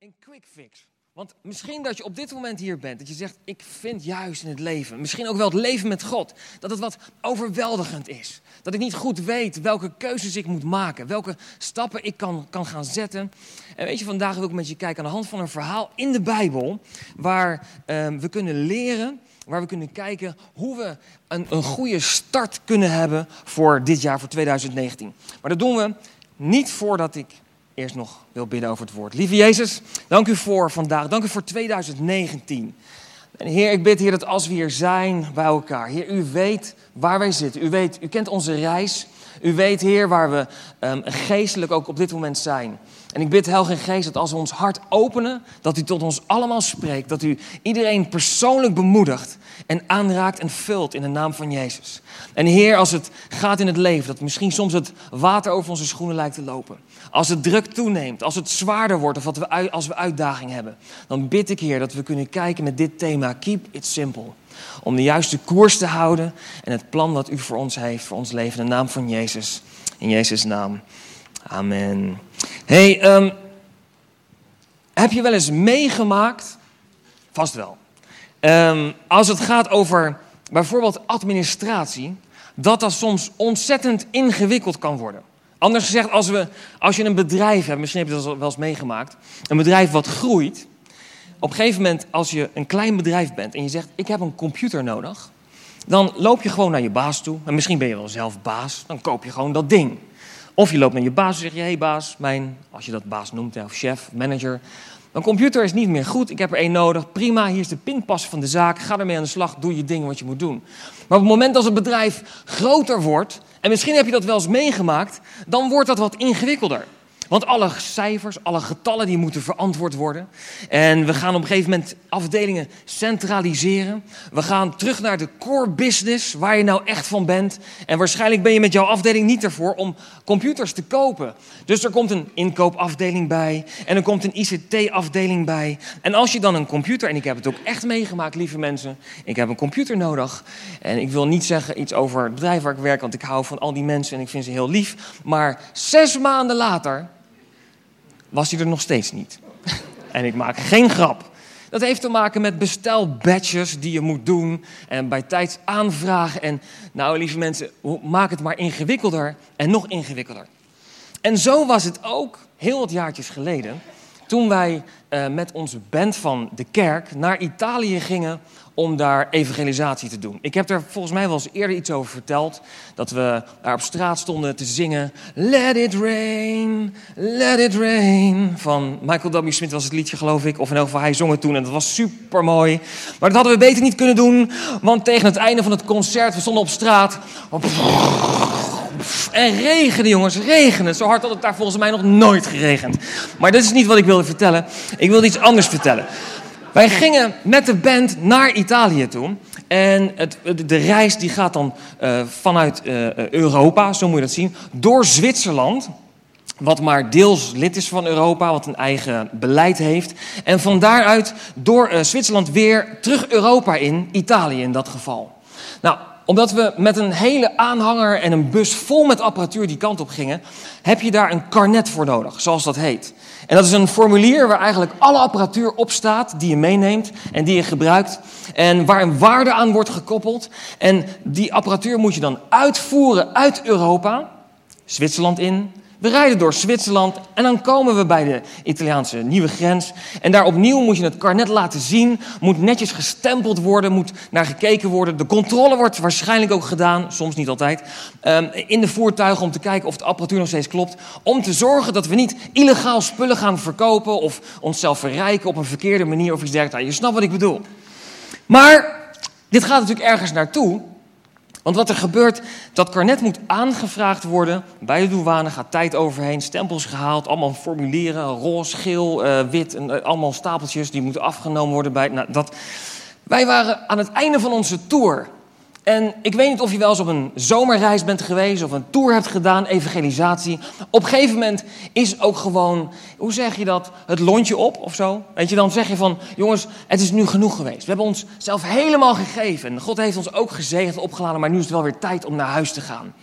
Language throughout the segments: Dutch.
een quick fix. Want misschien dat je op dit moment hier bent, dat je zegt, ik vind juist in het leven, misschien ook wel het leven met God, dat het wat overweldigend is. Dat ik niet goed weet welke keuzes ik moet maken, welke stappen ik kan, kan gaan zetten. En weet je, vandaag wil ik met je kijken aan de hand van een verhaal in de Bijbel, waar ehm, we kunnen leren, waar we kunnen kijken hoe we een, een goede start kunnen hebben voor dit jaar, voor 2019. Maar dat doen we niet voordat ik eerst nog wil bidden over het woord. Lieve Jezus, dank u voor vandaag. Dank u voor 2019. En Heer, ik bid Heer dat als we hier zijn bij elkaar, Heer, u weet waar wij zitten. U weet, u kent onze reis. U weet, Heer, waar we um, geestelijk ook op dit moment zijn. En ik bid, Heilige Geest, dat als we ons hart openen, dat u tot ons allemaal spreekt. Dat u iedereen persoonlijk bemoedigt en aanraakt en vult in de naam van Jezus. En Heer, als het gaat in het leven, dat misschien soms het water over onze schoenen lijkt te lopen. Als het druk toeneemt, als het zwaarder wordt of we, als we uitdaging hebben. Dan bid ik, Heer, dat we kunnen kijken met dit thema, Keep It Simple. Om de juiste koers te houden en het plan dat u voor ons heeft, voor ons leven. In de naam van Jezus. In Jezus' naam. Amen. Hey, um, heb je wel eens meegemaakt? Vast wel. Um, als het gaat over bijvoorbeeld administratie, dat dat soms ontzettend ingewikkeld kan worden. Anders gezegd, als, we, als je een bedrijf hebt, misschien heb je dat wel eens meegemaakt, een bedrijf wat groeit. Op een gegeven moment, als je een klein bedrijf bent en je zegt: Ik heb een computer nodig, dan loop je gewoon naar je baas toe. En misschien ben je wel zelf baas, dan koop je gewoon dat ding. Of je loopt naar je baas en zeg je: Hé hey baas, mijn, als je dat baas noemt, of chef, manager. Mijn computer is niet meer goed, ik heb er één nodig. Prima, hier is de pinpas van de zaak. Ga ermee aan de slag, doe je ding wat je moet doen. Maar op het moment dat het bedrijf groter wordt, en misschien heb je dat wel eens meegemaakt, dan wordt dat wat ingewikkelder. Want alle cijfers, alle getallen, die moeten verantwoord worden. En we gaan op een gegeven moment afdelingen centraliseren. We gaan terug naar de core business, waar je nou echt van bent. En waarschijnlijk ben je met jouw afdeling niet ervoor om computers te kopen. Dus er komt een inkoopafdeling bij. En er komt een ICT-afdeling bij. En als je dan een computer, en ik heb het ook echt meegemaakt, lieve mensen. Ik heb een computer nodig. En ik wil niet zeggen iets over het bedrijf waar ik werk, want ik hou van al die mensen en ik vind ze heel lief. Maar zes maanden later was hij er nog steeds niet. en ik maak geen grap. Dat heeft te maken met bestelbadges die je moet doen en bij tijd aanvragen. En nou, lieve mensen, maak het maar ingewikkelder en nog ingewikkelder. En zo was het ook heel wat jaartjes geleden, toen wij uh, met onze band van de kerk naar Italië gingen om daar evangelisatie te doen. Ik heb er volgens mij wel eens eerder iets over verteld. Dat we daar op straat stonden te zingen. Let it rain, let it rain. Van Michael W. Smith was het liedje, geloof ik. Of in elk geval, hij zong het toen en dat was super mooi. Maar dat hadden we beter niet kunnen doen. Want tegen het einde van het concert, we stonden op straat. En regenen, jongens, regenen. Zo hard had het daar volgens mij nog nooit geregend. Maar dat is niet wat ik wilde vertellen. Ik wilde iets anders vertellen. Wij gingen met de band naar Italië toe. En het, de reis die gaat dan uh, vanuit uh, Europa, zo moet je dat zien, door Zwitserland. Wat maar deels lid is van Europa, wat een eigen beleid heeft. En van daaruit door uh, Zwitserland weer terug Europa in, Italië in dat geval. Nou, omdat we met een hele aanhanger en een bus vol met apparatuur die kant op gingen, heb je daar een karnet voor nodig, zoals dat heet. En dat is een formulier waar eigenlijk alle apparatuur op staat die je meeneemt en die je gebruikt. En waar een waarde aan wordt gekoppeld. En die apparatuur moet je dan uitvoeren uit Europa, Zwitserland in, we rijden door Zwitserland en dan komen we bij de Italiaanse nieuwe grens. En daar opnieuw moet je het karnet laten zien, moet netjes gestempeld worden, moet naar gekeken worden. De controle wordt waarschijnlijk ook gedaan, soms niet altijd, ehm, in de voertuigen om te kijken of de apparatuur nog steeds klopt. Om te zorgen dat we niet illegaal spullen gaan verkopen of onszelf verrijken op een verkeerde manier of iets dergelijks. Nou, je snapt wat ik bedoel. Maar dit gaat natuurlijk ergens naartoe. Want wat er gebeurt, dat karnet moet aangevraagd worden. Bij de douane gaat tijd overheen, stempels gehaald, allemaal formulieren, roze, geel, uh, wit, en, uh, allemaal stapeltjes die moeten afgenomen worden bij. Nou, dat... Wij waren aan het einde van onze tour. En ik weet niet of je wel eens op een zomerreis bent geweest of een tour hebt gedaan, evangelisatie. Op een gegeven moment is ook gewoon, hoe zeg je dat, het lontje op of zo. Weet je, dan zeg je van, jongens, het is nu genoeg geweest. We hebben ons zelf helemaal gegeven. En God heeft ons ook gezegend, opgeladen, maar nu is het wel weer tijd om naar huis te gaan.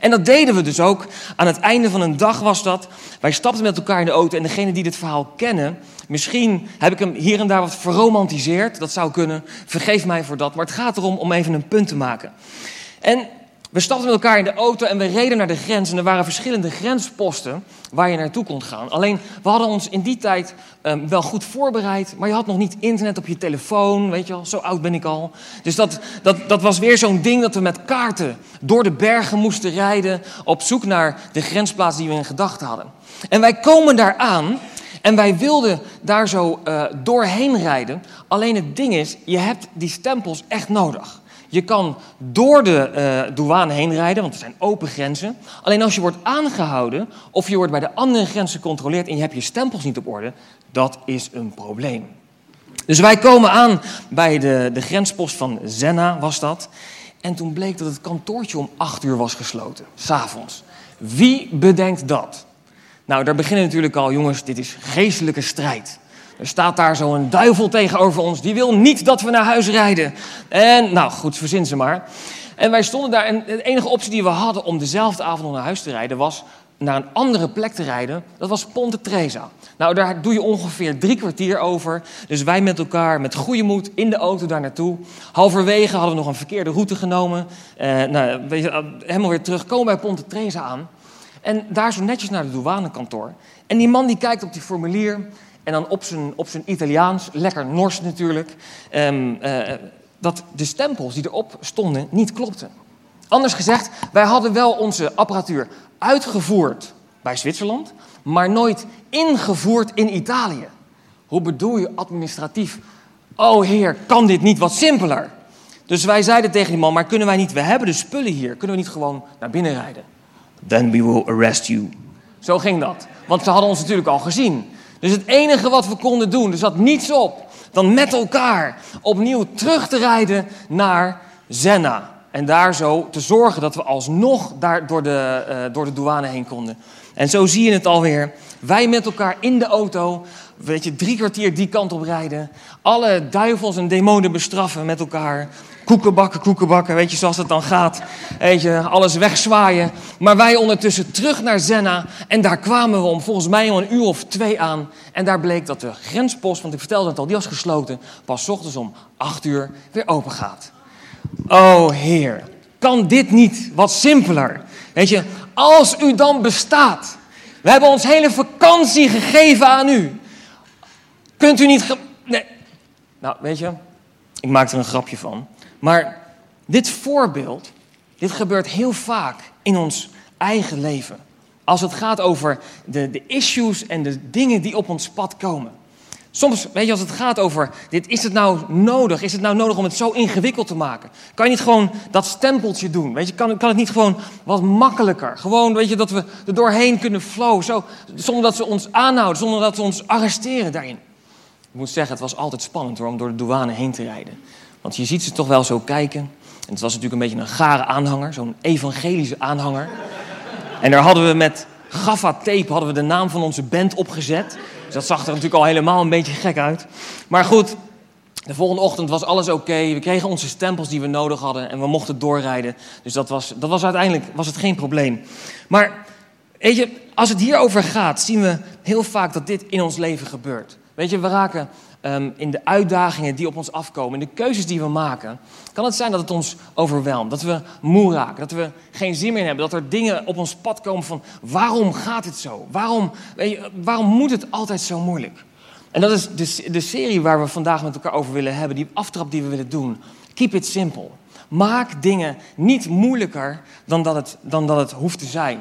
En dat deden we dus ook. Aan het einde van een dag was dat. Wij stapten met elkaar in de auto en degene die dit verhaal kennen, misschien heb ik hem hier en daar wat verromantiseerd. Dat zou kunnen. Vergeef mij voor dat. Maar het gaat erom om even een punt te maken. En we stapten met elkaar in de auto en we reden naar de grens. En er waren verschillende grensposten waar je naartoe kon gaan. Alleen, we hadden ons in die tijd um, wel goed voorbereid. Maar je had nog niet internet op je telefoon, weet je wel. Zo oud ben ik al. Dus dat, dat, dat was weer zo'n ding dat we met kaarten door de bergen moesten rijden. Op zoek naar de grensplaats die we in gedachten hadden. En wij komen daar aan. En wij wilden daar zo uh, doorheen rijden. Alleen het ding is, je hebt die stempels echt nodig. Je kan door de uh, douane heen rijden, want er zijn open grenzen. Alleen als je wordt aangehouden of je wordt bij de andere grenzen gecontroleerd en je hebt je stempels niet op orde, dat is een probleem. Dus wij komen aan bij de, de grenspost van Zenna, was dat. En toen bleek dat het kantoortje om acht uur was gesloten, s'avonds. Wie bedenkt dat? Nou, daar beginnen natuurlijk al, jongens, dit is geestelijke strijd. Er staat daar zo'n duivel tegenover ons. Die wil niet dat we naar huis rijden. En nou goed, verzin ze maar. En wij stonden daar en de enige optie die we hadden om dezelfde avond naar huis te rijden was naar een andere plek te rijden. Dat was Ponte Tresa. Nou, daar doe je ongeveer drie kwartier over. Dus wij met elkaar met goede moed in de auto daar naartoe. Halverwege hadden we nog een verkeerde route genomen. Eh, nou, helemaal weer terug, komen bij Ponte Tresa aan. En daar zo netjes naar de douanekantoor. En die man die kijkt op die formulier en dan op zijn, op zijn Italiaans, lekker Nors natuurlijk, um, uh, dat de stempels die erop stonden niet klopten. Anders gezegd, wij hadden wel onze apparatuur uitgevoerd bij Zwitserland, maar nooit ingevoerd in Italië. Hoe bedoel je administratief? Oh heer, kan dit niet wat simpeler? Dus wij zeiden tegen die man, maar kunnen wij niet, we hebben de spullen hier, kunnen we niet gewoon naar binnen rijden? Then we will arrest you. Zo ging dat. Want ze hadden ons natuurlijk al gezien. Dus het enige wat we konden doen, er zat niets op, dan met elkaar opnieuw terug te rijden naar Zenna. En daar zo te zorgen dat we alsnog daar door de, uh, door de douane heen konden. En zo zie je het alweer. Wij met elkaar in de auto, weet je, drie kwartier die kant op rijden. Alle duivels en demonen bestraffen met elkaar koekenbakken, koekenbakken, weet je, zoals het dan gaat. Weet je, alles wegzwaaien. Maar wij ondertussen terug naar Zenna. En daar kwamen we om volgens mij om een uur of twee aan. En daar bleek dat de grenspost, want ik vertelde het al, die was gesloten. Pas ochtends om acht uur weer open gaat. Oh Heer, kan dit niet wat simpeler? Weet je, als u dan bestaat. We hebben ons hele vakantie gegeven aan u. Kunt u niet. nee. Nou, weet je, ik maak er een grapje van. Maar dit voorbeeld, dit gebeurt heel vaak in ons eigen leven. Als het gaat over de, de issues en de dingen die op ons pad komen. Soms, weet je, als het gaat over, dit, is het nou nodig? Is het nou nodig om het zo ingewikkeld te maken? Kan je niet gewoon dat stempeltje doen? Weet je, kan, kan het niet gewoon wat makkelijker? Gewoon, weet je, dat we er doorheen kunnen flow, zo, zonder dat ze ons aanhouden, zonder dat ze ons arresteren daarin. Ik moet zeggen, het was altijd spannend hoor, om door de douane heen te rijden. Want je ziet ze toch wel zo kijken. En het was natuurlijk een beetje een gare aanhanger, zo'n evangelische aanhanger. En daar hadden we met gaffa-tape hadden we de naam van onze band opgezet. Dus dat zag er natuurlijk al helemaal een beetje gek uit. Maar goed, de volgende ochtend was alles oké. We kregen onze stempels die we nodig hadden en we mochten doorrijden. Dus dat was, dat was uiteindelijk was het geen probleem. Maar weet je, als het hierover gaat, zien we heel vaak dat dit in ons leven gebeurt. Weet je, we raken um, in de uitdagingen die op ons afkomen, in de keuzes die we maken, kan het zijn dat het ons overweldigt. Dat we moe raken, dat we geen zin meer hebben, dat er dingen op ons pad komen van waarom gaat het zo? Waarom, waarom moet het altijd zo moeilijk? En dat is de, de serie waar we vandaag met elkaar over willen hebben, die aftrap die we willen doen. Keep it simple. Maak dingen niet moeilijker dan dat het, dan dat het hoeft te zijn.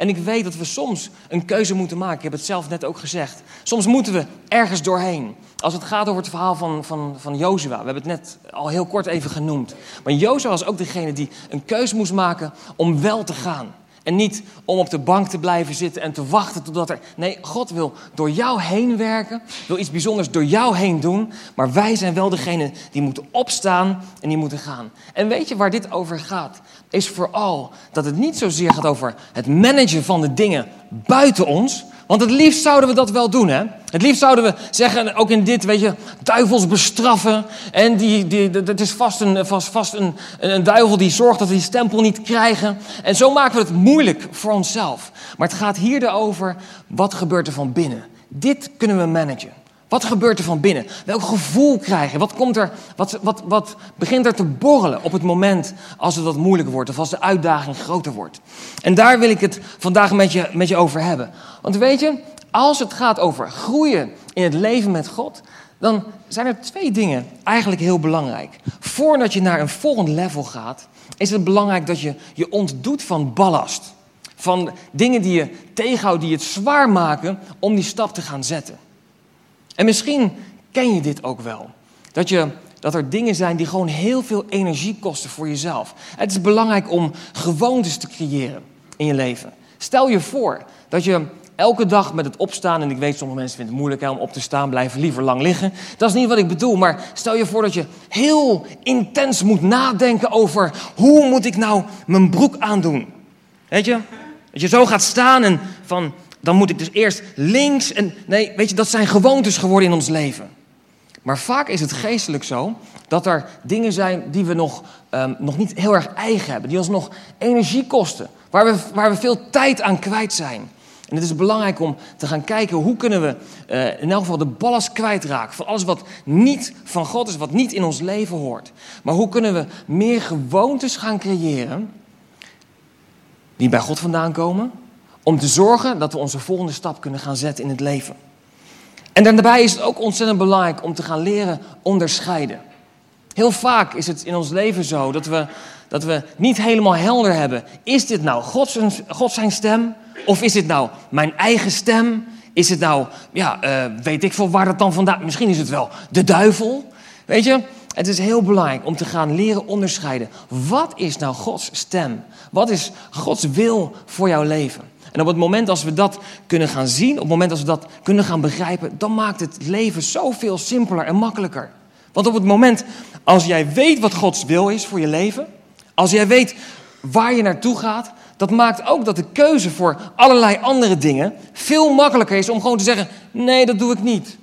En ik weet dat we soms een keuze moeten maken. Ik heb het zelf net ook gezegd. Soms moeten we ergens doorheen. Als het gaat over het verhaal van, van, van Jozua. We hebben het net al heel kort even genoemd. Maar Jozua was ook degene die een keuze moest maken om wel te gaan. En niet om op de bank te blijven zitten en te wachten totdat er. Nee, God wil door jou heen werken, wil iets bijzonders door jou heen doen. Maar wij zijn wel degene die moeten opstaan en die moeten gaan. En weet je waar dit over gaat? Is vooral dat het niet zozeer gaat over het managen van de dingen buiten ons, want het liefst zouden we dat wel doen, hè? Het liefst zouden we zeggen, ook in dit, weet je, duivels bestraffen. En die, die, dat is vast, een, vast, vast een, een duivel die zorgt dat we die stempel niet krijgen. En zo maken we het moeilijk voor onszelf. Maar het gaat hier over, wat gebeurt er van binnen? Dit kunnen we managen. Wat gebeurt er van binnen? Welk gevoel krijg je? Wat, komt er, wat, wat, wat begint er te borrelen op het moment als het wat moeilijker wordt of als de uitdaging groter wordt? En daar wil ik het vandaag met je, met je over hebben. Want weet je, als het gaat over groeien in het leven met God, dan zijn er twee dingen eigenlijk heel belangrijk. Voordat je naar een volgend level gaat, is het belangrijk dat je je ontdoet van ballast. Van dingen die je tegenhoudt, die het zwaar maken om die stap te gaan zetten. En misschien ken je dit ook wel. Dat, je, dat er dingen zijn die gewoon heel veel energie kosten voor jezelf. Het is belangrijk om gewoontes te creëren in je leven. Stel je voor dat je elke dag met het opstaan, en ik weet sommige mensen vinden het moeilijk om op te staan, blijven liever lang liggen. Dat is niet wat ik bedoel, maar stel je voor dat je heel intens moet nadenken over hoe moet ik nou mijn broek aandoen. Weet je? Dat je zo gaat staan en van dan moet ik dus eerst links en. Nee, weet je, dat zijn gewoontes geworden in ons leven. Maar vaak is het geestelijk zo dat er dingen zijn die we nog, um, nog niet heel erg eigen hebben, die ons nog energie kosten, waar we, waar we veel tijd aan kwijt zijn. En het is belangrijk om te gaan kijken hoe kunnen we uh, in elk geval de ballast kwijtraken van alles wat niet van God is, wat niet in ons leven hoort. Maar hoe kunnen we meer gewoontes gaan creëren die bij God vandaan komen, om te zorgen dat we onze volgende stap kunnen gaan zetten in het leven. En daarbij is het ook ontzettend belangrijk om te gaan leren onderscheiden. Heel vaak is het in ons leven zo dat we, dat we niet helemaal helder hebben. Is dit nou God zijn, zijn stem? Of is dit nou mijn eigen stem? Is het nou, ja, uh, weet ik veel waar dat dan vandaan... Misschien is het wel de duivel. Weet je, het is heel belangrijk om te gaan leren onderscheiden. Wat is nou Gods stem? Wat is Gods wil voor jouw leven? En op het moment als we dat kunnen gaan zien, op het moment als we dat kunnen gaan begrijpen, dan maakt het leven zoveel simpeler en makkelijker. Want op het moment als jij weet wat Gods wil is voor je leven, als jij weet waar je naartoe gaat, dat maakt ook dat de keuze voor allerlei andere dingen veel makkelijker is om gewoon te zeggen: nee, dat doe ik niet.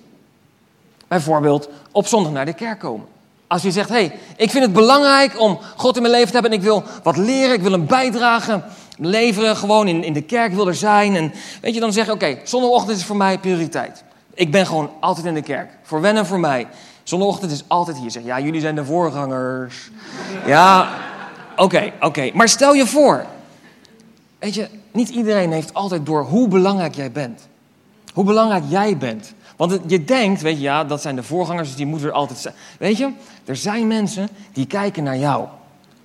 Bijvoorbeeld op zondag naar de kerk komen. Als je zegt, hé, hey, ik vind het belangrijk om God in mijn leven te hebben en ik wil wat leren, ik wil een bijdrage leveren, gewoon in, in de kerk wil er zijn. En weet je, dan zeg je, oké, zondagochtend is voor mij prioriteit. Ik ben gewoon altijd in de kerk. Voor wennen voor mij. Zondagochtend is altijd hier. Zeg, ja, jullie zijn de voorgangers. Ja, oké, oké. Maar stel je voor, weet je, niet iedereen heeft altijd door hoe belangrijk jij bent. Hoe belangrijk jij bent. Want je denkt, weet je, ja, dat zijn de voorgangers, dus die moeten er altijd zijn. Weet je, er zijn mensen die kijken naar jou.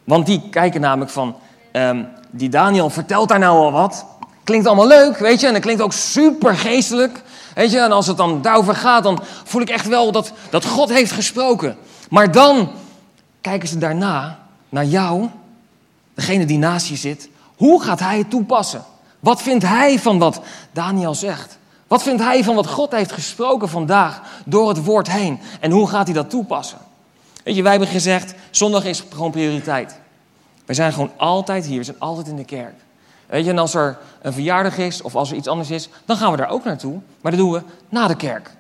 Want die kijken namelijk van, um, die Daniel vertelt daar nou al wat. Klinkt allemaal leuk, weet je, en het klinkt ook super geestelijk. Weet je, en als het dan daarover gaat, dan voel ik echt wel dat, dat God heeft gesproken. Maar dan kijken ze daarna naar jou, degene die naast je zit. Hoe gaat hij het toepassen? Wat vindt hij van wat Daniel zegt? Wat vindt hij van wat God heeft gesproken vandaag door het woord heen? En hoe gaat hij dat toepassen? Weet je, wij hebben gezegd, zondag is gewoon prioriteit. We zijn gewoon altijd hier, we zijn altijd in de kerk. Weet je, en als er een verjaardag is of als er iets anders is, dan gaan we daar ook naartoe. Maar dat doen we na de kerk.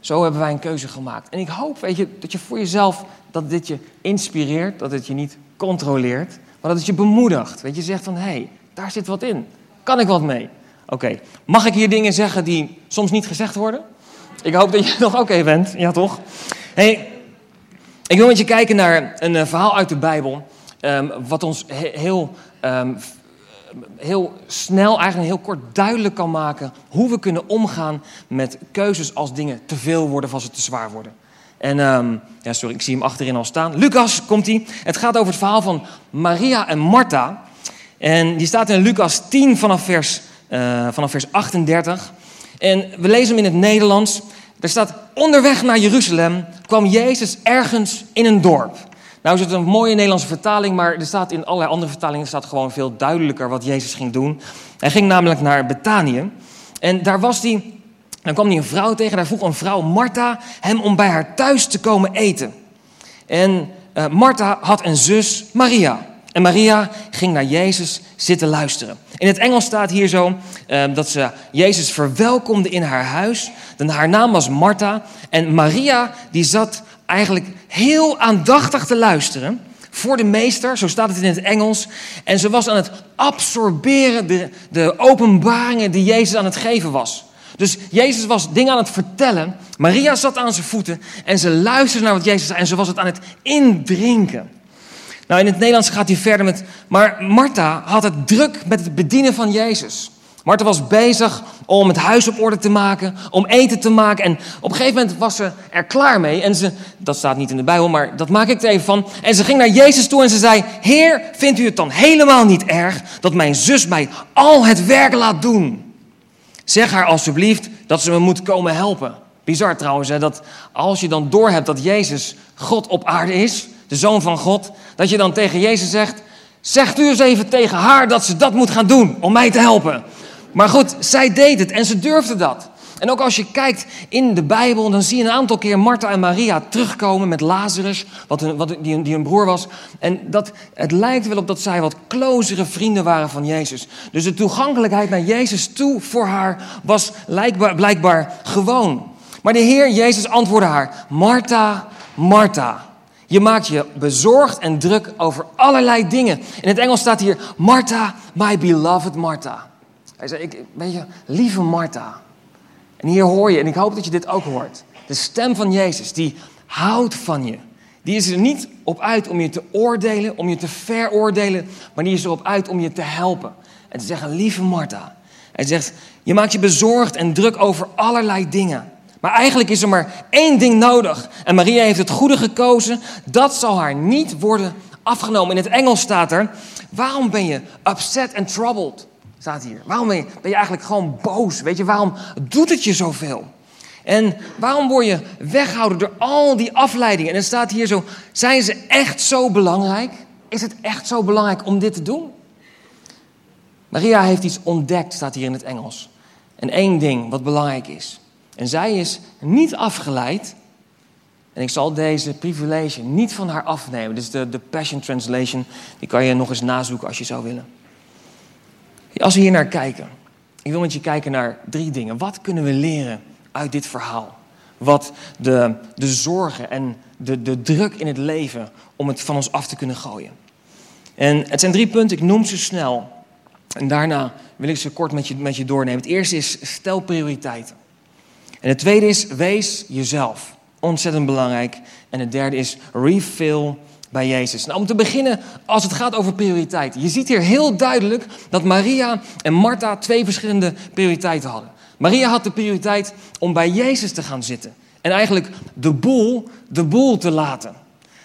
Zo hebben wij een keuze gemaakt. En ik hoop, weet je, dat je voor jezelf, dat dit je inspireert, dat het je niet controleert, maar dat het je bemoedigt. Weet je, zegt van, hé, hey, daar zit wat in. Kan ik wat mee? Oké, mag ik hier dingen zeggen die soms niet gezegd worden? Ik hoop dat je nog oké bent, ja toch? hey, ik wil met je kijken naar een eh, verhaal uit de Bijbel, um, wat ons heel, um, heel snel, eigenlijk heel kort duidelijk kan maken hoe we kunnen omgaan met keuzes als dingen te veel worden of als ze te zwaar worden. En um, ja, sorry, ik zie hem achterin al staan. Lucas komt hij. Het gaat over het verhaal van Maria en Martha. En die staat in Lucas 10 vanaf vers uh, vanaf vers 38. En we lezen hem in het Nederlands. Er staat: Onderweg naar Jeruzalem kwam Jezus ergens in een dorp. Nou is het een mooie Nederlandse vertaling, maar er staat in allerlei andere vertalingen staat gewoon veel duidelijker wat Jezus ging doen. Hij ging namelijk naar Betanië en daar was hij, dan kwam hij een vrouw tegen, daar vroeg een vrouw, Martha, hem om bij haar thuis te komen eten. En uh, Martha had een zus, Maria. En Maria ging naar Jezus zitten luisteren. In het Engels staat hier zo uh, dat ze Jezus verwelkomde in haar huis. Dan haar naam was Martha. En Maria die zat eigenlijk heel aandachtig te luisteren voor de meester, zo staat het in het Engels. En ze was aan het absorberen de, openbaringen die Jezus aan het geven was. Dus Jezus was dingen aan het vertellen. Maria zat aan zijn voeten en ze luisterde naar wat Jezus zei en ze was het aan het indrinken. Nou, in het Nederlands gaat hij verder met. Maar Martha had het druk met het bedienen van Jezus. Martha was bezig om het huis op orde te maken, om eten te maken. En op een gegeven moment was ze er klaar mee. En ze, dat staat niet in de Bijbel, maar dat maak ik er even van. En ze ging naar Jezus toe en ze zei: Heer, vindt u het dan helemaal niet erg dat mijn zus mij al het werk laat doen? Zeg haar alsjeblieft dat ze me moet komen helpen. Bizar trouwens, hè, dat als je dan doorhebt dat Jezus God op aarde is, de zoon van God, dat je dan tegen Jezus zegt: Zegt u eens even tegen haar dat ze dat moet gaan doen om mij te helpen. Maar goed, zij deed het en ze durfde dat. En ook als je kijkt in de Bijbel, dan zie je een aantal keer Martha en Maria terugkomen met Lazarus, wat, een, wat die, die een broer was. En dat, het lijkt wel op dat zij wat closere vrienden waren van Jezus. Dus de toegankelijkheid naar Jezus toe voor haar was blijkbaar, blijkbaar gewoon. Maar de Heer Jezus antwoordde haar: Martha, Martha. Je maakt je bezorgd en druk over allerlei dingen. In het Engels staat hier: Martha, my beloved Martha. Hij zei, ik, weet je, lieve Martha. En hier hoor je, en ik hoop dat je dit ook hoort. De stem van Jezus, die houdt van je. Die is er niet op uit om je te oordelen, om je te veroordelen, maar die is erop uit om je te helpen. En te zeggen, lieve Martha. Hij zegt, je maakt je bezorgd en druk over allerlei dingen. Maar eigenlijk is er maar één ding nodig. En Maria heeft het goede gekozen. Dat zal haar niet worden afgenomen. In het Engels staat er, waarom ben je upset and troubled? Waarom ben je, ben je eigenlijk gewoon boos? Weet je, waarom doet het je zoveel? En waarom word je weggehouden door al die afleidingen? En er staat hier zo, zijn ze echt zo belangrijk? Is het echt zo belangrijk om dit te doen? Maria heeft iets ontdekt, staat hier in het Engels. En één ding wat belangrijk is. En zij is niet afgeleid. En ik zal deze privilege niet van haar afnemen. Dit is de, de Passion Translation. Die kan je nog eens nazoeken als je zou willen. Als we hier naar kijken, ik wil met je kijken naar drie dingen. Wat kunnen we leren uit dit verhaal? Wat de, de zorgen en de, de druk in het leven om het van ons af te kunnen gooien. En het zijn drie punten, ik noem ze snel. En daarna wil ik ze kort met je, met je doornemen. Het eerste is stel prioriteiten. En het tweede is wees jezelf. Ontzettend belangrijk. En het derde is refill bij Jezus. Nou, om te beginnen, als het gaat over prioriteiten. Je ziet hier heel duidelijk dat Maria en Martha twee verschillende prioriteiten hadden. Maria had de prioriteit om bij Jezus te gaan zitten. En eigenlijk de boel, de boel te laten.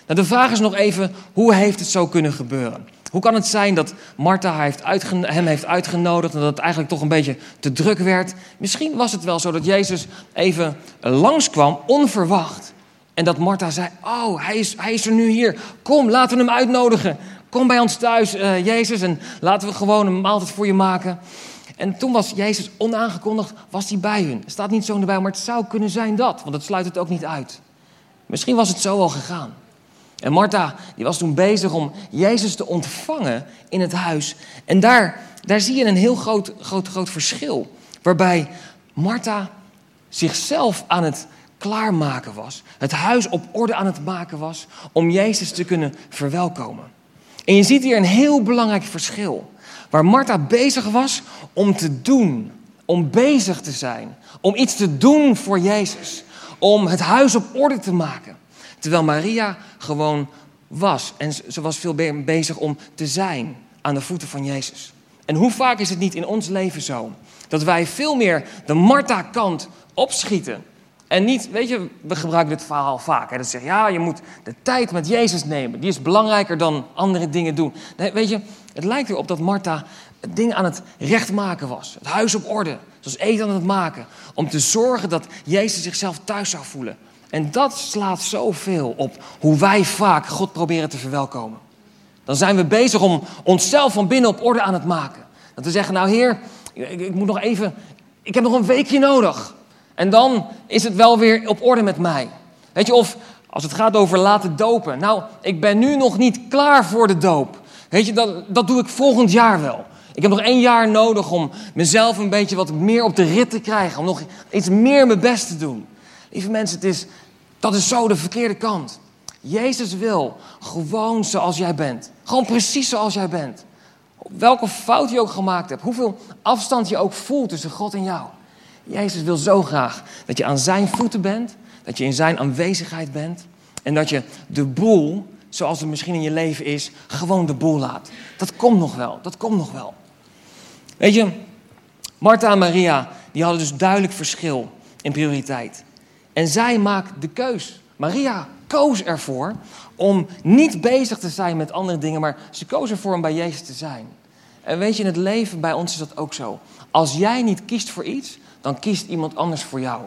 Nou, de vraag is nog even, hoe heeft het zo kunnen gebeuren? Hoe kan het zijn dat Martha hem heeft uitgenodigd en dat het eigenlijk toch een beetje te druk werd? Misschien was het wel zo dat Jezus even langskwam, onverwacht. En dat Martha zei: Oh, hij is, hij is er nu hier. Kom, laten we hem uitnodigen. Kom bij ons thuis, uh, Jezus, en laten we gewoon een maaltijd voor je maken. En toen was Jezus onaangekondigd, was hij bij hun. Staat niet zo in de Bijbel, maar het zou kunnen zijn dat, want het sluit het ook niet uit. Misschien was het zo al gegaan. En Martha, die was toen bezig om Jezus te ontvangen in het huis. En daar, daar zie je een heel groot, groot, groot verschil. Waarbij Martha zichzelf aan het klaarmaken was. Het huis op orde aan het maken was om Jezus te kunnen verwelkomen. En je ziet hier een heel belangrijk verschil. Waar Martha bezig was om te doen, om bezig te zijn, om iets te doen voor Jezus, om het huis op orde te maken. Terwijl Maria gewoon was en ze was veel bezig om te zijn aan de voeten van Jezus. En hoe vaak is het niet in ons leven zo dat wij veel meer de Martha-kant opschieten en niet, weet je, we gebruiken dit verhaal vaak. Hè, dat zeggen, ja, je moet de tijd met Jezus nemen. Die is belangrijker dan andere dingen doen. Weet je, het lijkt erop dat Martha het ding aan het recht maken was. Het huis op orde. Zoals eten aan het maken. Om te zorgen dat Jezus zichzelf thuis zou voelen. En dat slaat zoveel op hoe wij vaak God proberen te verwelkomen. Dan zijn we bezig om onszelf van binnen op orde aan het maken. Dat we zeggen, nou heer, ik, ik moet nog even, ik heb nog een weekje nodig. En dan is het wel weer op orde met mij. Weet je, of als het gaat over laten dopen. Nou, ik ben nu nog niet klaar voor de doop. Weet je, dat, dat doe ik volgend jaar wel. Ik heb nog één jaar nodig om mezelf een beetje wat meer op de rit te krijgen. Om nog iets meer mijn best te doen. Lieve mensen, het is, dat is zo de verkeerde kant. Jezus wil gewoon zoals jij bent. Gewoon precies zoals jij bent. Welke fout je ook gemaakt hebt. Hoeveel afstand je ook voelt tussen God en jou. Jezus wil zo graag dat je aan zijn voeten bent. Dat je in zijn aanwezigheid bent. En dat je de boel, zoals het misschien in je leven is, gewoon de boel laat. Dat komt nog wel. Dat komt nog wel. Weet je, Martha en Maria, die hadden dus duidelijk verschil in prioriteit. En zij maakt de keus. Maria koos ervoor om niet bezig te zijn met andere dingen, maar ze koos ervoor om bij Jezus te zijn. En weet je, in het leven bij ons is dat ook zo. Als jij niet kiest voor iets, dan kiest iemand anders voor jou.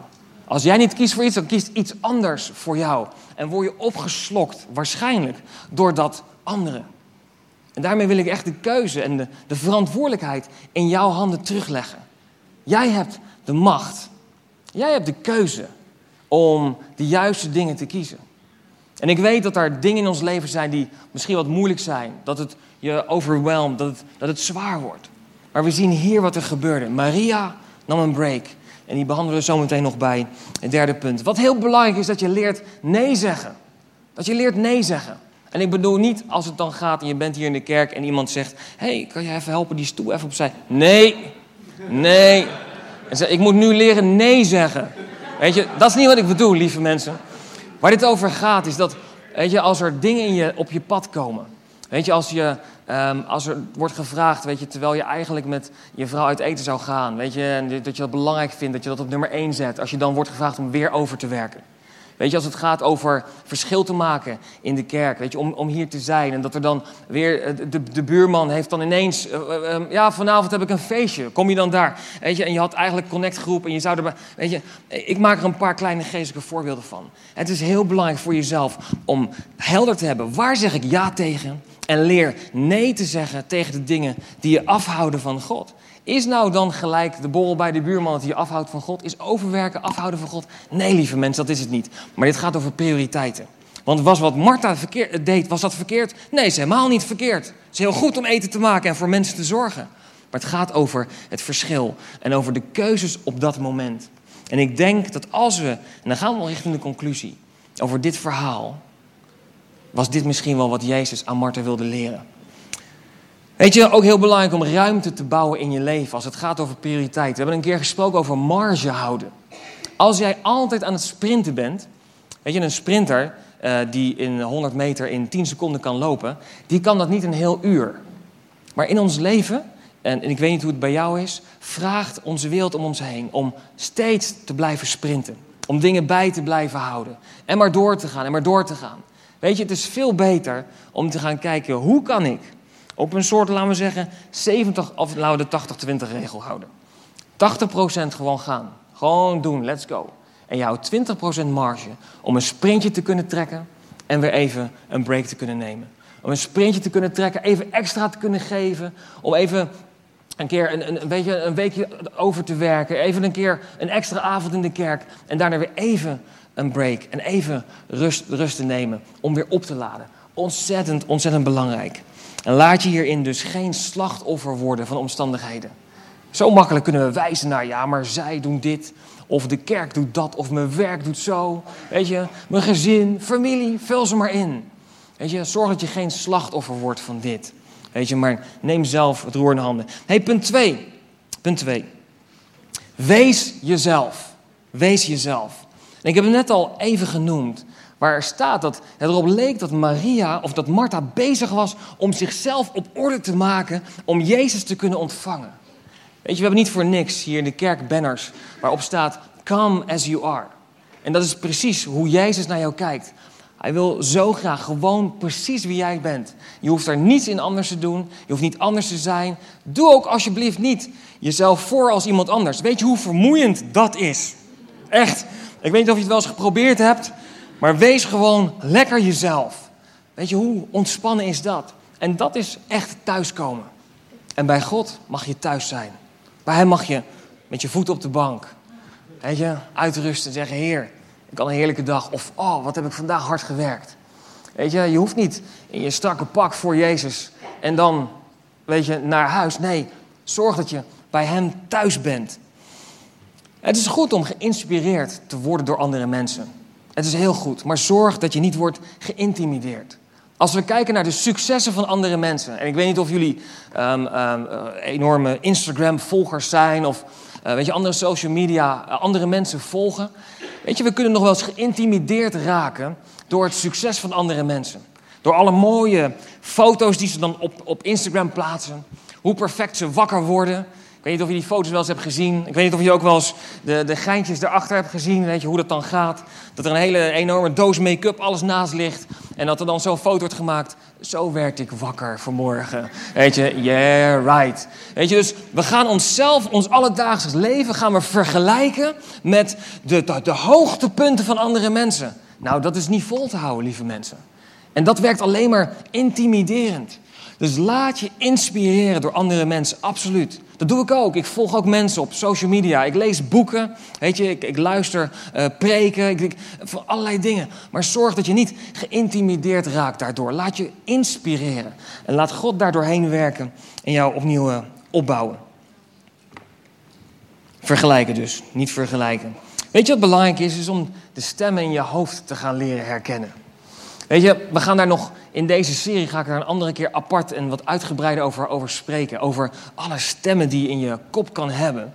Als jij niet kiest voor iets, dan kiest iets anders voor jou. En word je opgeslokt, waarschijnlijk, door dat andere. En daarmee wil ik echt de keuze en de, de verantwoordelijkheid in jouw handen terugleggen. Jij hebt de macht. Jij hebt de keuze om de juiste dingen te kiezen. En ik weet dat er dingen in ons leven zijn die misschien wat moeilijk zijn. Dat het je overweldigt, dat dat het zwaar wordt. Maar we zien hier wat er gebeurde. Maria nam een break. En die behandelen we zo meteen nog bij het derde punt. Wat heel belangrijk is dat je leert nee zeggen. Dat je leert nee zeggen. En ik bedoel niet als het dan gaat en je bent hier in de kerk en iemand zegt: hey, kan je even helpen die stoel even opzij? Nee, nee. En zeg, ik moet nu leren nee zeggen. Weet je, dat is niet wat ik bedoel, lieve mensen. Waar dit over gaat is dat, weet je, als er dingen in je, op je pad komen. Weet je, als, je, um, als er wordt gevraagd, weet je, terwijl je eigenlijk met je vrouw uit eten zou gaan. Weet je, en dat je dat belangrijk vindt, dat je dat op nummer 1 zet. Als je dan wordt gevraagd om weer over te werken. Weet je, als het gaat over verschil te maken in de kerk, weet je, om, om hier te zijn. En dat er dan weer, eh, de, de buurman heeft dan ineens, uh, ja, vanavond heb ik een feestje, kom je dan daar? Weet je, en je had eigenlijk connectgroep en je zou erbij, weet je, ik maak er een paar kleine geestelijke voorbeelden van. Het is heel belangrijk voor jezelf om helder te hebben, waar zeg ik ja tegen? En leer nee te zeggen tegen de dingen die je afhouden van God. Is nou dan gelijk de borrel bij de buurman dat je afhoudt van God? Is overwerken afhouden van God? Nee, lieve mensen, dat is het niet. Maar dit gaat over prioriteiten. Want was wat Martha verkeerd, deed, was dat verkeerd? Nee, helemaal niet verkeerd. Het is heel goed om eten te maken en voor mensen te zorgen. Maar het gaat over het verschil en over de keuzes op dat moment. En ik denk dat als we, en dan gaan we al richting de conclusie, over dit verhaal, was dit misschien wel wat Jezus aan Martha wilde leren. Weet je, ook heel belangrijk om ruimte te bouwen in je leven als het gaat over prioriteit. We hebben een keer gesproken over marge houden. Als jij altijd aan het sprinten bent, weet je, een sprinter uh, die in 100 meter in 10 seconden kan lopen, die kan dat niet een heel uur. Maar in ons leven, en, en ik weet niet hoe het bij jou is, vraagt onze wereld om ons heen om steeds te blijven sprinten. Om dingen bij te blijven houden. En maar door te gaan en maar door te gaan. Weet je, het is veel beter om te gaan kijken hoe kan ik op een soort, laten we zeggen, 70 of laten we de 80-20 regel houden. 80% gewoon gaan. Gewoon doen, let's go. En houdt 20% marge om een sprintje te kunnen trekken en weer even een break te kunnen nemen. Om een sprintje te kunnen trekken, even extra te kunnen geven. Om even een keer een, een, een, beetje een weekje over te werken. Even een keer een extra avond in de kerk. En daarna weer even een break. En even rust, rust te nemen om weer op te laden. Ontzettend, ontzettend belangrijk. En laat je hierin dus geen slachtoffer worden van omstandigheden. Zo makkelijk kunnen we wijzen naar, ja, maar zij doen dit, of de kerk doet dat, of mijn werk doet zo. Weet je, mijn gezin, familie, vul ze maar in. Weet je, zorg dat je geen slachtoffer wordt van dit. Weet je, maar neem zelf het roer in handen. hey, punt 2. Punt 2. Wees jezelf. Wees jezelf. En ik heb het net al even genoemd. Waar er staat dat het erop leek dat Maria of dat Martha bezig was om zichzelf op orde te maken om Jezus te kunnen ontvangen. Weet je, we hebben niet voor niks hier in de kerk banners waarop staat Come as you are. En dat is precies hoe Jezus naar jou kijkt. Hij wil zo graag gewoon precies wie jij bent. Je hoeft er niets in anders te doen. Je hoeft niet anders te zijn. Doe ook alsjeblieft niet jezelf voor als iemand anders. Weet je hoe vermoeiend dat is? Echt. Ik weet niet of je het wel eens geprobeerd hebt, maar wees gewoon lekker jezelf. Weet je, hoe ontspannen is dat? En dat is echt thuiskomen. En bij God mag je thuis zijn. Bij Hem mag je met je voet op de bank, weet je, uitrusten en zeggen: Heer, ik had een heerlijke dag. Of, oh, wat heb ik vandaag hard gewerkt. Weet je, je hoeft niet in je strakke pak voor Jezus en dan, weet je, naar huis. Nee, zorg dat je bij Hem thuis bent. Het is goed om geïnspireerd te worden door andere mensen. Het is heel goed, maar zorg dat je niet wordt geïntimideerd. Als we kijken naar de successen van andere mensen, en ik weet niet of jullie um, um, enorme Instagram-volgers zijn of uh, weet je, andere social media, uh, andere mensen volgen. Weet je, we kunnen nog wel eens geïntimideerd raken door het succes van andere mensen. Door alle mooie foto's die ze dan op, op Instagram plaatsen. Hoe perfect ze wakker worden. Ik weet niet of je die foto's wel eens hebt gezien. Ik weet niet of je ook wel eens de, de geintjes erachter hebt gezien. Weet je hoe dat dan gaat. Dat er een hele enorme doos make-up alles naast ligt. En dat er dan zo'n foto wordt gemaakt. Zo werd ik wakker vanmorgen. Weet je, yeah, right. Weet je, dus we gaan onszelf, ons alledaags leven, gaan we vergelijken met de, de hoogtepunten van andere mensen. Nou, dat is niet vol te houden, lieve mensen. En dat werkt alleen maar intimiderend. Dus laat je inspireren door andere mensen, absoluut. Dat doe ik ook. Ik volg ook mensen op social media. Ik lees boeken, weet je, ik, ik luister uh, preken, ik, ik, allerlei dingen. Maar zorg dat je niet geïntimideerd raakt daardoor. Laat je inspireren. En laat God daardoor heen werken en jou opnieuw uh, opbouwen. Vergelijken dus, niet vergelijken. Weet je wat belangrijk is? Is om de stemmen in je hoofd te gaan leren herkennen. Weet je, we gaan daar nog in deze serie ga ik er een andere keer apart en wat uitgebreider over, over spreken. Over alle stemmen die je in je kop kan hebben.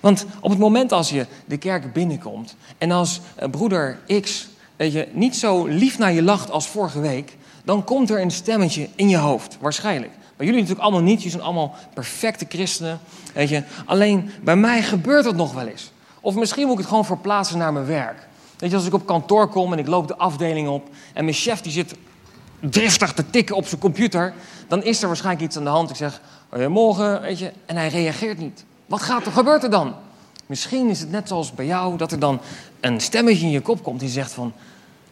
Want op het moment als je de kerk binnenkomt en als uh, broeder X weet je, niet zo lief naar je lacht als vorige week, dan komt er een stemmetje in je hoofd, waarschijnlijk. Bij jullie natuurlijk allemaal niet, jullie zijn allemaal perfecte christenen. Weet je. Alleen bij mij gebeurt dat nog wel eens. Of misschien moet ik het gewoon verplaatsen naar mijn werk. Weet je, als ik op kantoor kom en ik loop de afdeling op en mijn chef die zit driftig te tikken op zijn computer, dan is er waarschijnlijk iets aan de hand. Ik zeg, morgen, weet je, en hij reageert niet. Wat gaat er, gebeurt er dan? Misschien is het net zoals bij jou, dat er dan een stemmetje in je kop komt die zegt van...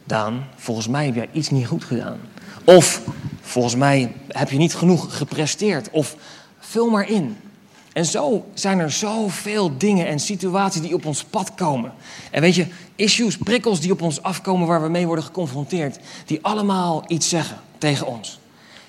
Daan, volgens mij heb jij iets niet goed gedaan. Of, volgens mij heb je niet genoeg gepresteerd. Of, vul maar in. En zo zijn er zoveel dingen en situaties die op ons pad komen. En weet je, issues, prikkels die op ons afkomen waar we mee worden geconfronteerd, die allemaal iets zeggen tegen ons.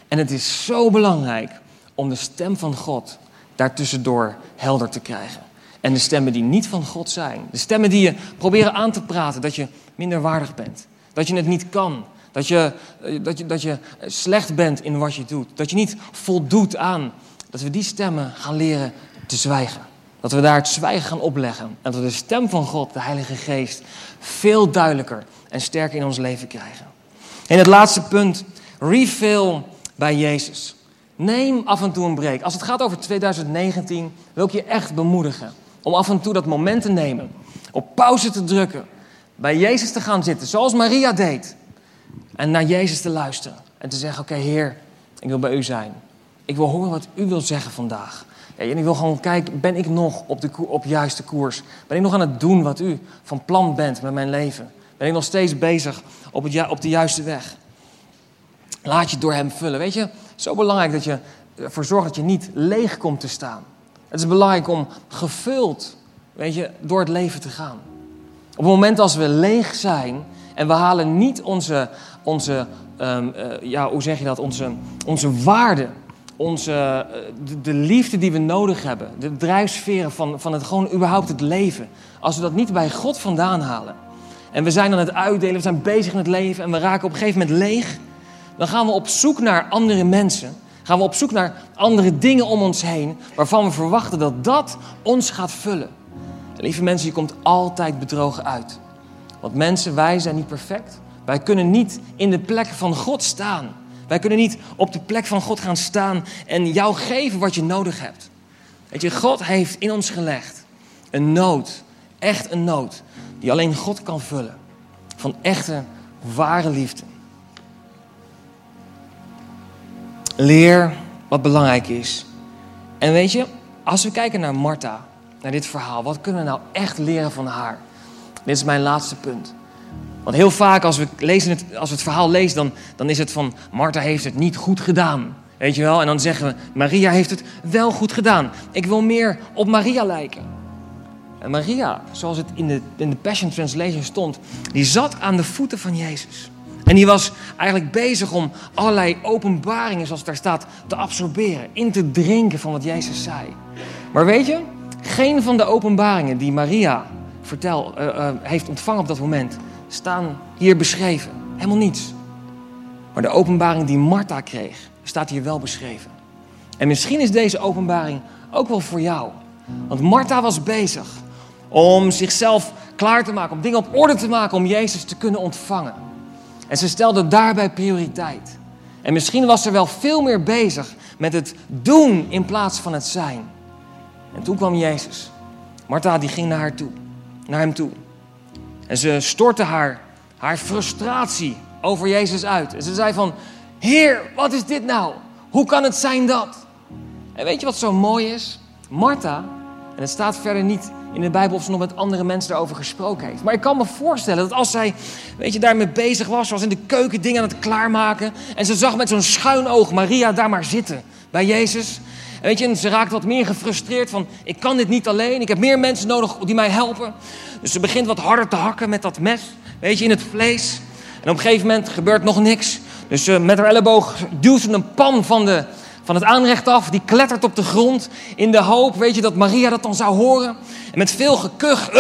En het is zo belangrijk om de stem van God daartussendoor helder te krijgen. En de stemmen die niet van God zijn, de stemmen die je proberen aan te praten dat je minder waardig bent, dat je het niet kan, dat je, eh, dat je, dat je slecht bent in wat je doet, dat je niet voldoet aan dat we die stemmen gaan leren te zwijgen. Dat we daar het zwijgen gaan opleggen. En dat we de stem van God, de Heilige Geest, veel duidelijker en sterker in ons leven krijgen. En het laatste punt, refill bij Jezus. Neem af en toe een break. Als het gaat over 2019, wil ik je echt bemoedigen om af en toe dat moment te nemen, op pauze te drukken, bij Jezus te gaan zitten, zoals Maria deed, en naar Jezus te luisteren en te zeggen: Oké, Heer, ik wil bij U zijn. Ik wil horen wat u wil zeggen vandaag. En ik wil gewoon kijken, ben ik nog op de op juiste koers? Ben ik nog aan het doen wat u van plan bent met mijn leven? Ben ik nog steeds bezig op, het, op de juiste weg? Laat je door hem vullen. Weet je, zo belangrijk dat je ervoor zorgt dat je niet leeg komt te staan. Het is belangrijk om gevuld, weet je, door het leven te gaan. Op het moment als we leeg zijn en we halen niet onze, onze um, uh, ja, hoe zeg je dat, onze, onze waarde onze, eh, de, de, liefde die we nodig hebben, de drijfsferen van, van het gewoon überhaupt het leven, als we dat niet bij God vandaan halen en we zijn aan het uitdelen, we zijn bezig met het leven en we raken op een gegeven moment leeg, dan gaan we op zoek naar andere mensen, gaan we op zoek naar andere dingen om ons heen, waarvan we verwachten dat dat ons gaat vullen. En lieve mensen, je komt altijd bedrogen uit. Want mensen, wij zijn niet perfect. Wij kunnen niet in de plek van God staan. Wij kunnen niet op de plek van God gaan staan en jou geven wat je nodig hebt. Weet je, God heeft in ons gelegd een nood, echt een nood, die alleen God kan vullen. Van echte, ware liefde. Leer wat belangrijk is. En weet je, als we kijken naar Martha, naar dit verhaal, wat kunnen we nou echt leren van haar? Dit is mijn laatste punt. Want heel vaak als we, lezen het, als we het verhaal lezen, dan, dan is het van Martha heeft het niet goed gedaan. Weet je wel? En dan zeggen we, Maria heeft het wel goed gedaan. Ik wil meer op Maria lijken. En Maria, zoals het in de, in de Passion Translation stond, die zat aan de voeten van Jezus. En die was eigenlijk bezig om allerlei openbaringen, zoals daar staat, te absorberen, in te drinken van wat Jezus zei. Maar weet je, geen van de openbaringen die Maria vertel, uh, uh, heeft ontvangen op dat moment, staan hier beschreven. Helemaal niets. Maar de openbaring die Martha kreeg, staat hier wel beschreven. En misschien is deze openbaring ook wel voor jou. Want Martha was bezig om zichzelf klaar te maken, om dingen op orde te maken om Jezus te kunnen ontvangen. En ze stelde daarbij prioriteit. En misschien was ze wel veel meer bezig met het doen in plaats van het zijn. En toen kwam Jezus. Martha die ging naar haar toe, naar hem toe. En ze stortte haar, haar frustratie over Jezus uit. En ze zei van, Heer, wat is dit nou? Hoe kan het zijn dat? En weet je wat zo mooi is? Martha, en het staat verder niet in de Bijbel of ze nog met andere mensen daarover gesproken heeft. Maar ik kan me voorstellen dat als zij, weet je, daarmee bezig was, zoals in de keuken dingen aan het klaarmaken. En ze zag met zo'n schuin oog Maria daar maar zitten bij Jezus. Weet je, en ze raakt wat meer gefrustreerd van, ik kan dit niet alleen. Ik heb meer mensen nodig die mij helpen. Dus ze begint wat harder te hakken met dat mes, weet je, in het vlees. En op een gegeven moment gebeurt nog niks. Dus uh, met haar elleboog duwt ze een pan van, de, van het aanrecht af. Die klettert op de grond in de hoop, weet je, dat Maria dat dan zou horen. En met veel gekuch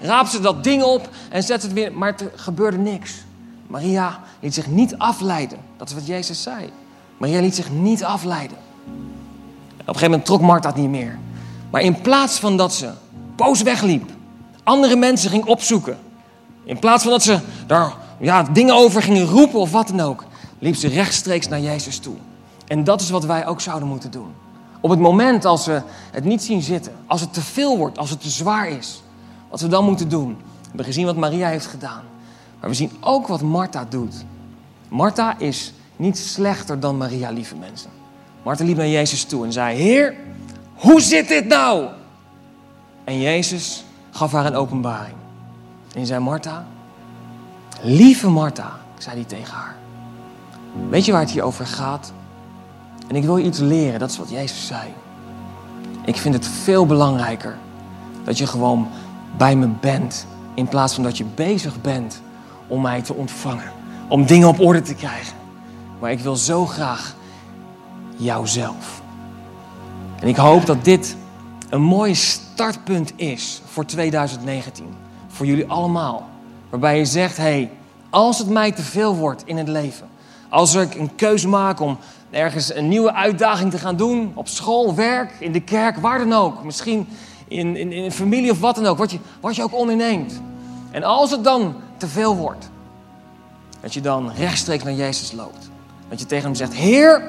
raapt ze dat ding op en zet het weer. Maar er gebeurde niks. Maria liet zich niet afleiden. Dat is wat Jezus zei. Maria liet zich niet afleiden. op een gegeven moment trok Martha het niet meer. Maar in plaats van dat ze boos wegliep, andere mensen ging opzoeken. In plaats van dat ze daar ja, dingen over gingen roepen of wat dan ook, liep ze rechtstreeks naar Jezus toe. En dat is wat wij ook zouden moeten doen. Op het moment als we het niet zien zitten, als het te veel wordt, als het te zwaar is, wat we dan moeten doen. We hebben gezien wat Maria heeft gedaan. Maar we zien ook wat Martha doet. Martha is niet slechter dan Maria, lieve mensen. Martha liep naar Jezus toe en zei: Heer, hoe zit dit nou? En Jezus gaf haar een openbaring. En zei: Martha, lieve Martha, zei hij tegen haar. Weet je waar het hier over gaat? En ik wil je iets leren, dat is wat Jezus zei. Ik vind het veel belangrijker dat je gewoon bij me bent, in plaats van dat je bezig bent om mij te ontvangen, om dingen op orde te krijgen. Maar ik wil zo graag jouzelf. En ik hoop dat dit een mooi startpunt is voor 2019. Voor jullie allemaal. Waarbij je zegt, hé, hey, als het mij te veel wordt in het leven. Als ik een keuze maak om ergens een nieuwe uitdaging te gaan doen. Op school, werk, in de kerk, waar dan ook. Misschien in, in, in een familie of wat dan ook. Wat je, wat je ook onderneemt. En als het dan te veel wordt. Dat je dan rechtstreeks naar Jezus loopt. Dat je tegen hem zegt, Heer,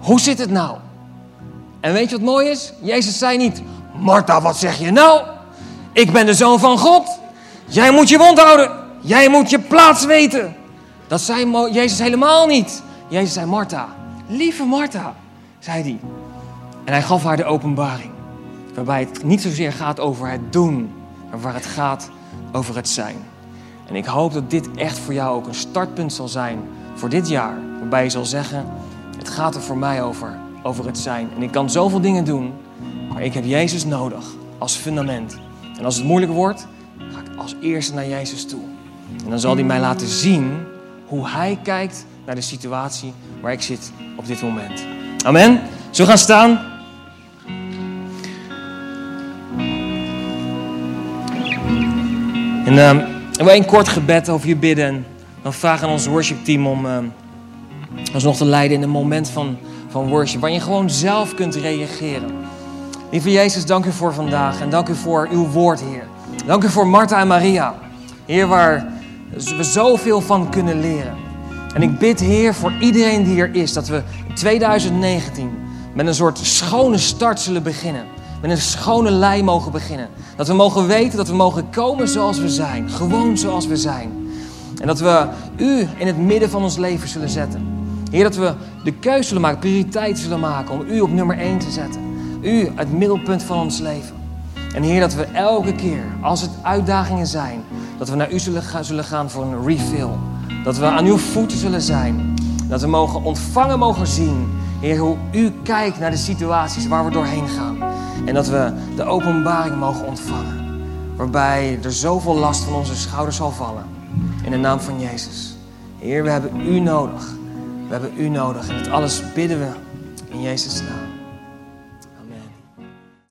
hoe zit het nou? En weet je wat mooi is? Jezus zei niet, Martha, wat zeg je nou? Ik ben de zoon van God. Jij moet je mond houden. Jij moet je plaats weten. Dat zei Jezus helemaal niet. Jezus zei, Martha, lieve Martha, zei hij. En hij gaf haar de openbaring. Waarbij het niet zozeer gaat over het doen, maar waar het gaat over het zijn. En ik hoop dat dit echt voor jou ook een startpunt zal zijn voor dit jaar. Waarbij je zal zeggen, het gaat er voor mij over, over het zijn. En ik kan zoveel dingen doen, maar ik heb Jezus nodig als fundament. En als het moeilijk wordt, ga ik als eerste naar Jezus toe. En dan zal hij mij laten zien hoe hij kijkt naar de situatie waar ik zit op dit moment. Amen. Zo gaan staan. En uh, we een kort gebed over je bidden. En dan vragen aan ons worship om uh, alsnog te leiden in een moment van, van worship. Waar je gewoon zelf kunt reageren. Lieve Jezus, dank u voor vandaag. En dank u voor uw woord, Heer. Dank u voor Martha en Maria. Heer, waar we zoveel van kunnen leren. En ik bid, Heer, voor iedereen die er is, dat we in 2019 met een soort schone start zullen beginnen. Met een schone lei mogen beginnen. Dat we mogen weten dat we mogen komen zoals we zijn. Gewoon zoals we zijn. En dat we U in het midden van ons leven zullen zetten. Heer, dat we de keuze zullen maken, prioriteit zullen maken om U op nummer 1 te zetten. U het middelpunt van ons leven. En Heer, dat we elke keer, als het uitdagingen zijn, dat we naar U zullen gaan, zullen gaan voor een refill. Dat we aan Uw voeten zullen zijn. Dat we mogen ontvangen, mogen zien, Heer, hoe U kijkt naar de situaties waar we doorheen gaan. En dat we de openbaring mogen ontvangen. Waarbij er zoveel last van onze schouders zal vallen. In de naam van Jezus. Heer, we hebben U nodig. We hebben U nodig. En alles bidden we in Jezus' naam.